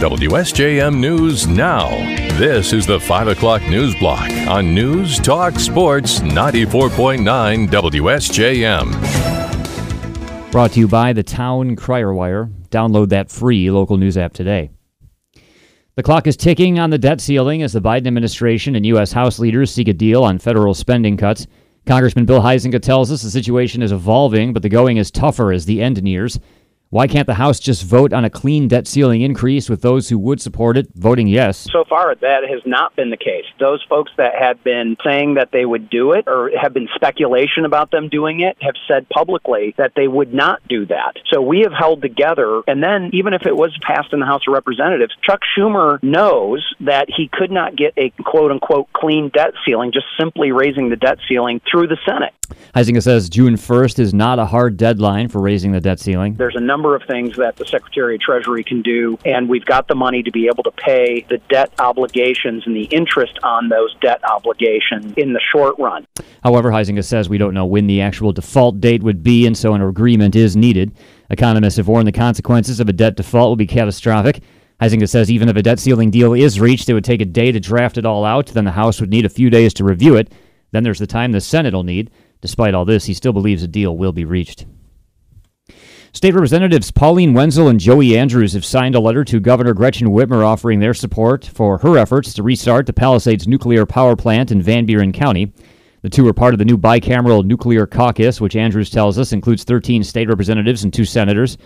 WSJM News Now. This is the 5 o'clock news block on News Talk Sports 94.9 WSJM. Brought to you by the Town Crier Wire. Download that free local news app today. The clock is ticking on the debt ceiling as the Biden administration and U.S. House leaders seek a deal on federal spending cuts. Congressman Bill Huizenga tells us the situation is evolving, but the going is tougher as the end nears. Why can't the House just vote on a clean debt ceiling increase with those who would support it voting yes? So far, that has not been the case. Those folks that have been saying that they would do it or have been speculation about them doing it have said publicly that they would not do that. So we have held together. And then, even if it was passed in the House of Representatives, Chuck Schumer knows that he could not get a quote unquote clean debt ceiling just simply raising the debt ceiling through the Senate. Huizenga says June 1st is not a hard deadline for raising the debt ceiling. There's a number of things that the Secretary of Treasury can do, and we've got the money to be able to pay the debt obligations and the interest on those debt obligations in the short run. However, Huizenga says we don't know when the actual default date would be, and so an agreement is needed. Economists have warned the consequences of a debt default will be catastrophic. Huizenga says even if a debt ceiling deal is reached, it would take a day to draft it all out. Then the House would need a few days to review it. Then there's the time the Senate will need. Despite all this, he still believes a deal will be reached. State Representatives Pauline Wendzel and Joey Andrews have signed a letter to Governor Gretchen Whitmer offering their support for her efforts to restart the Palisades nuclear power plant in Van Buren County. The two are part of the new bicameral nuclear caucus, which Andrews tells us includes 13 state representatives and two senators.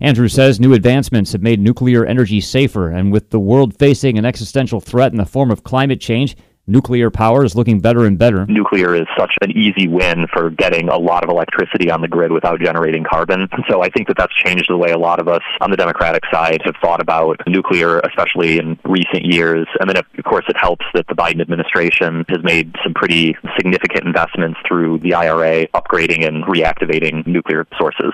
Andrews says new advancements have made nuclear energy safer, and with the world facing an existential threat in the form of climate change, nuclear power is looking better and better. Nuclear is such an easy win for getting a lot of electricity on the grid without generating carbon. So I think that that's changed the way a lot of us on the Democratic side have thought about nuclear, especially in recent years. And then, of course, it helps that the Biden administration has made some pretty significant investments through the IRA, upgrading and reactivating nuclear sources.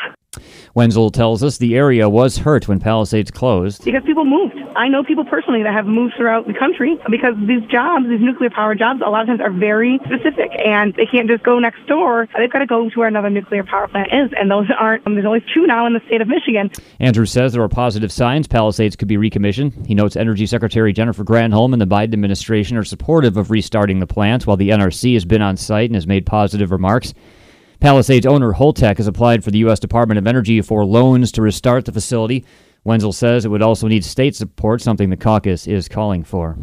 Wendzel tells us the area was hurt when Palisades closed. Because people moved. I know people personally that have moved throughout the country because these jobs, these nuclear power jobs, a lot of times are very specific and they can't just go next door. They've got to go to where another nuclear power plant is. And those aren't, um, there's only two now in the state of Michigan. Andrew says there are positive signs Palisades could be recommissioned. He notes Energy Secretary Jennifer Granholm and the Biden administration are supportive of restarting the plant, while the NRC has been on site and has made positive remarks. Palisades owner Holtec has applied for the U.S. Department of Energy for loans to restart the facility. Wendzel says it would also need state support, something the caucus is calling for.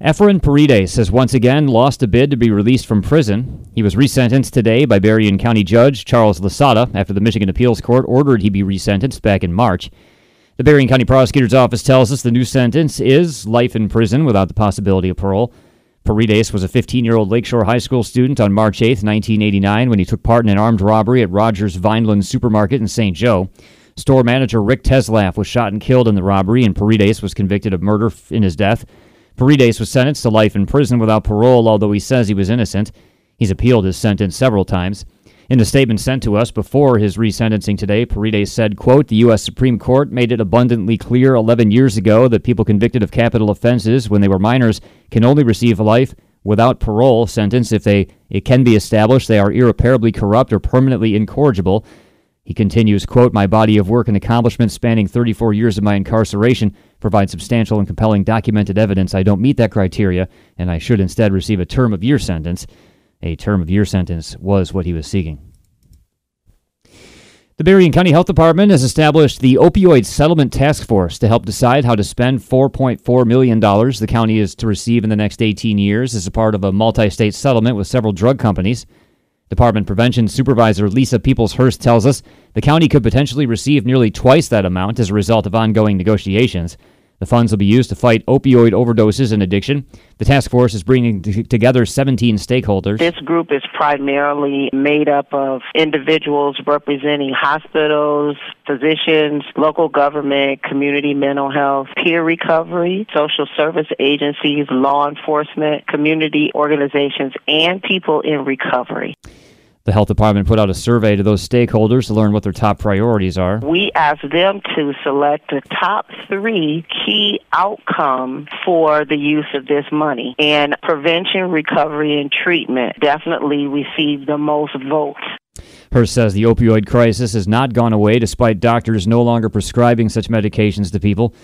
Efrain Paredes has once again lost a bid to be released from prison. He was resentenced today by Berrien County Judge Charles LaSata after the Michigan Appeals Court ordered he be resentenced back in March. The Berrien County Prosecutor's Office tells us the new sentence is life in prison without the possibility of parole. Paredes was a 15 year old Lakeshore High School student on March 8, 1989, when he took part in an armed robbery at Rogers Vineland Supermarket in St. Joe. Store manager Rick Tetzlaff was shot and killed in the robbery, and Paredes was convicted of murder in his death. Paredes was sentenced to life in prison without parole, although he says he was innocent. He's appealed his sentence several times. In a statement sent to us before his resentencing today, Paredes said, quote, The U.S. Supreme Court made it abundantly clear 11 years ago that people convicted of capital offenses when they were minors can only receive a life without parole sentence if they it can be established they are irreparably corrupt or permanently incorrigible. He continues, quote, My body of work and accomplishments spanning 34 years of my incarceration provide substantial and compelling documented evidence I don't meet that criteria, and I should instead receive a term of year sentence. A term of year sentence was what he was seeking. The Berrien County Health Department has established the Opioid Settlement Task Force to help decide how to spend $4.4 million the county is to receive in the next 18 years as a part of a multi state settlement with several drug companies. Department Prevention Supervisor Lisa Peoples-Hurst tells us the county could potentially receive nearly twice that amount as a result of ongoing negotiations. The funds will be used to fight opioid overdoses and addiction. The task force is bringing t- together 17 stakeholders. This group is primarily made up of individuals representing hospitals, physicians, local government, community mental health, peer recovery, social service agencies, law enforcement, community organizations, and people in recovery. The health department put out a survey to those stakeholders to learn what their top priorities are. We asked them to select the top three key outcomes for the use of this money. And prevention, recovery, and treatment definitely received the most votes. Hurst says the opioid crisis has not gone away despite doctors no longer prescribing such medications to people.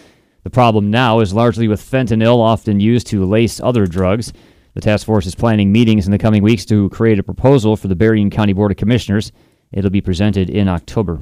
The problem now is largely with fentanyl, often used to lace other drugs. The task force is planning meetings in the coming weeks to create a proposal for the Berrien County Board of Commissioners. It'll be presented in October.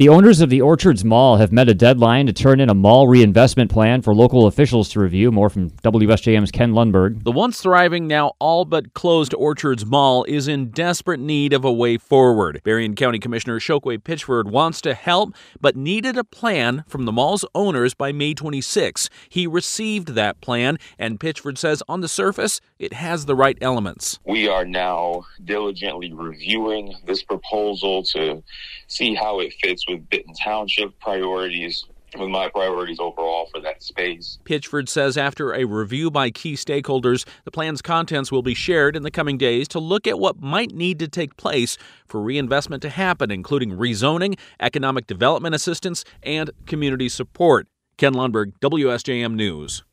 The owners of the Orchards Mall have met a deadline to turn in a mall reinvestment plan for local officials to review. More from WSJM's Ken Lundberg. The once thriving, now all but closed Orchards Mall is in desperate need of a way forward. Berrien County Commissioner Chokwe Pitchford wants to help, but needed a plan from the mall's owners by May 26. He received that plan, and Pitchford says on the surface, it has the right elements. We are now diligently reviewing this proposal to see how it fits with Benton Township priorities, with my priorities overall for that space. Pitchford says after a review by key stakeholders, the plan's contents will be shared in the coming days to look at what might need to take place for reinvestment to happen, including rezoning, economic development assistance, and community support. Ken Lundberg, WSJM News.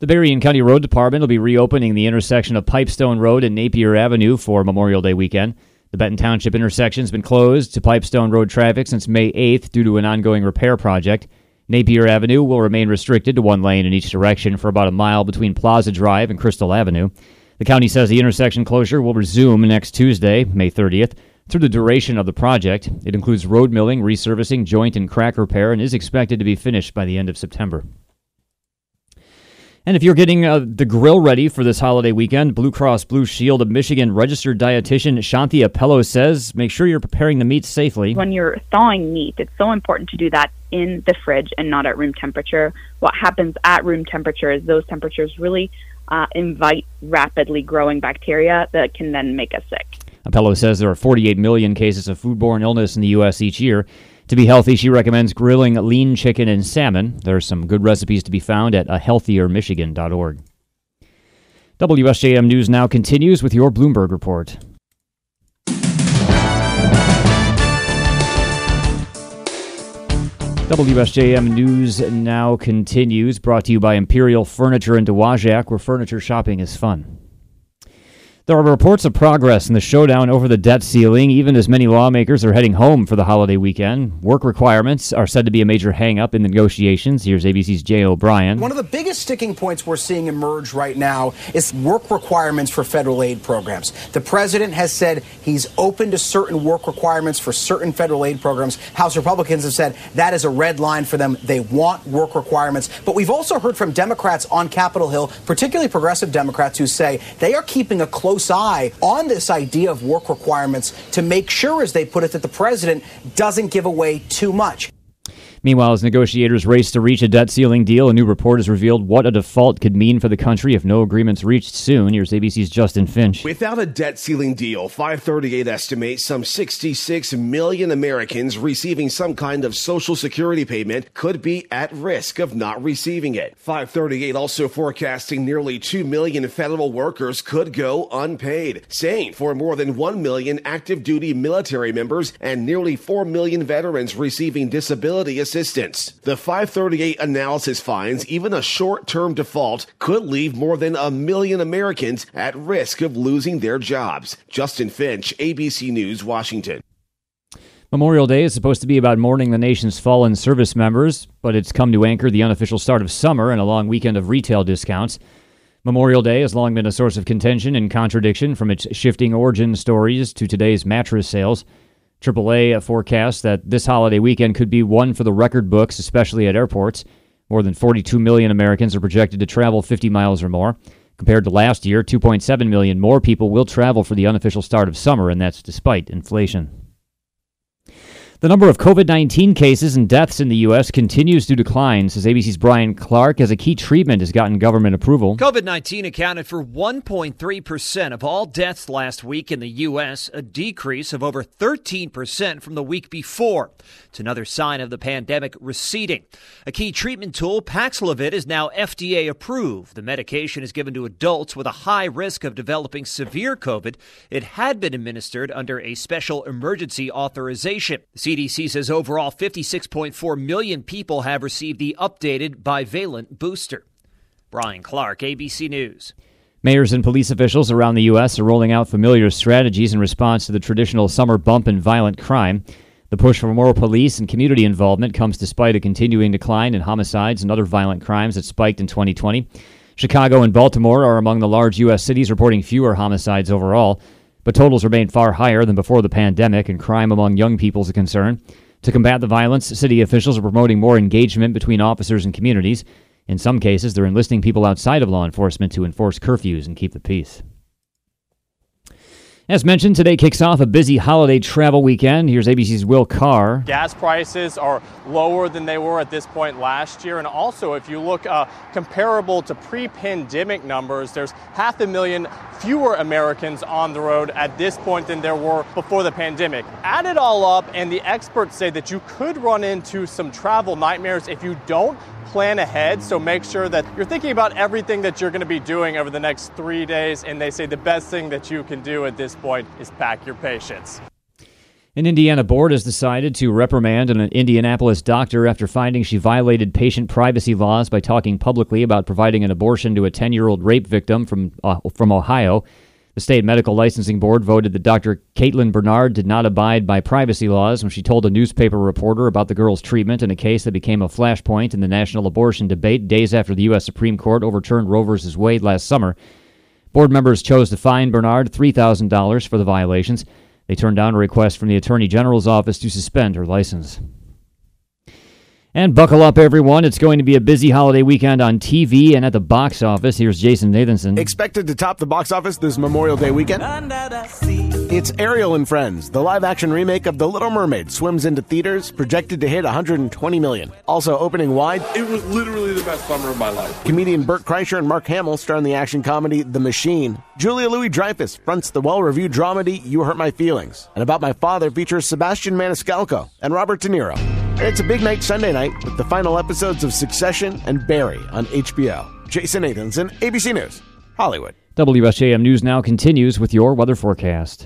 The Berrien County Road Department will be reopening the intersection of Pipestone Road and Napier Avenue for Memorial Day weekend. The Benton Township intersection has been closed to Pipestone Road traffic since May 8th due to an ongoing repair project. Napier Avenue will remain restricted to one lane in each direction for about a mile between Plaza Drive and Crystal Avenue. The county says the intersection closure will resume next Tuesday, May 30th, through the duration of the project. It includes road milling, resurfacing, joint and crack repair, and is expected to be finished by the end of September. And if you're getting uh, the grill ready for this holiday weekend, Blue Cross Blue Shield of Michigan registered dietitian Shanthi Appelö says make sure you're preparing the meat safely. When you're thawing meat, it's so important to do that in the fridge and not at room temperature. What happens at room temperature is those temperatures really uh, invite rapidly growing bacteria that can then make us sick. Appello says there are 48 million cases of foodborne illness in the U.S. each year. To be healthy, she recommends grilling lean chicken and salmon. There are some good recipes to be found at ahealthiermichigan.org. WSJM News now continues with your Bloomberg report. WSJM News now continues, brought to you by Imperial Furniture in Dowagiac, where furniture shopping is fun. There are reports of progress in the showdown over the debt ceiling, even as many lawmakers are heading home for the holiday weekend. Work requirements are said to be a major hangup in the negotiations. Here's ABC's Jay O'Brien. One of the biggest sticking points we're seeing emerge right now is work requirements for federal aid programs. The president has said he's open to certain work requirements for certain federal aid programs. House Republicans have said that is a red line for them. They want work requirements. But we've also heard from Democrats on Capitol Hill, particularly progressive Democrats, who say they are keeping a close close eye on this idea of work requirements to make sure, as they put it, that the president doesn't give away too much. Meanwhile, as negotiators race to reach a debt ceiling deal, a new report has revealed what a default could mean for the country if no agreement's reached soon. Here's ABC's Justin Finch. Without a debt ceiling deal, 538 estimates some 66 million Americans receiving some kind of Social Security payment could be at risk of not receiving it. 538 also forecasting nearly 2 million federal workers could go unpaid. saying for more than 1 million active duty military members and nearly 4 million veterans receiving disability assistance assistance. The 538 analysis finds even a short term default could leave more than a million Americans at risk of losing their jobs. Justin Finch, ABC News, Washington. Memorial Day is supposed to be about mourning the nation's fallen service members, but it's come to anchor the unofficial start of summer and a long weekend of retail discounts. Memorial Day has long been a source of contention and contradiction from its shifting origin stories to today's mattress sales. AAA forecasts that this holiday weekend could be one for the record books, especially at airports. More than 42 million Americans are projected to travel 50 miles or more. Compared to last year, 2.7 million more people will travel for the unofficial start of summer, and that's despite inflation. The number of COVID 19 cases and deaths in the U.S. continues to decline, says ABC's Brian Clark, as a key treatment has gotten government approval. COVID 19 accounted for 1.3% of all deaths last week in the U.S., a decrease of over 13% from the week before. It's another sign of the pandemic receding. A key treatment tool, Paxlovid, is now FDA approved. The medication is given to adults with a high risk of developing severe COVID. It had been administered under a special emergency authorization. The CDC says overall 56.4 million people have received the updated bivalent booster. Brian Clark, ABC News. Mayors and police officials around the U.S. are rolling out familiar strategies in response to the traditional summer bump in violent crime. The push for more police and community involvement comes despite a continuing decline in homicides and other violent crimes that spiked in 2020. Chicago and Baltimore are among the large U.S. cities reporting fewer homicides overall but totals remain far higher than before the pandemic, and crime among young people is a concern. To combat the violence, city officials are promoting more engagement between officers and communities. In some cases, they're enlisting people outside of law enforcement to enforce curfews and keep the peace. As mentioned, today kicks off a busy holiday travel weekend. Here's ABC's Will Carr. Gas prices are lower than they were at this point last year. And also, if you look uh, comparable to pre pandemic numbers, there's half a million fewer Americans on the road at this point than there were before the pandemic. Add it all up, and the experts say that you could run into some travel nightmares if you don't plan ahead. So make sure that you're thinking about everything that you're going to be doing over the next three days. And they say the best thing that you can do at this point is pack your patience. An Indiana board has decided to reprimand an Indianapolis doctor after finding she violated patient privacy laws by talking publicly about providing an abortion to a 10 year old rape victim from, uh, from Ohio. The state medical licensing board voted that Dr. Caitlin Bernard did not abide by privacy laws when she told a newspaper reporter about the girl's treatment in a case that became a flashpoint in the national abortion debate days after the U.S. Supreme Court overturned Roe v. Wade last summer. Board members chose to fine Bernard $3,000 for the violations. They turned down a request from the Attorney General's office to suspend her license. And buckle up, everyone. It's going to be a busy holiday weekend on TV and at the box office. Here's Jason Nathanson. Expected to top the box office this Memorial Day weekend. It's Ariel and Friends. The live action remake of The Little Mermaid swims into theaters, projected to hit 120 million. Also opening wide. It was literally the best summer of my life. Comedian Bert Kreischer and Mark Hamill star in the action comedy The Machine. Julia Louis Dreyfus fronts the well reviewed dramedy You Hurt My Feelings. And About My Father features Sebastian Maniscalco and Robert De Niro. It's a big night Sunday night with the final episodes of Succession and Barry on HBO. Jason Nathanson, ABC News, Hollywood. WSJM News Now continues with your weather forecast.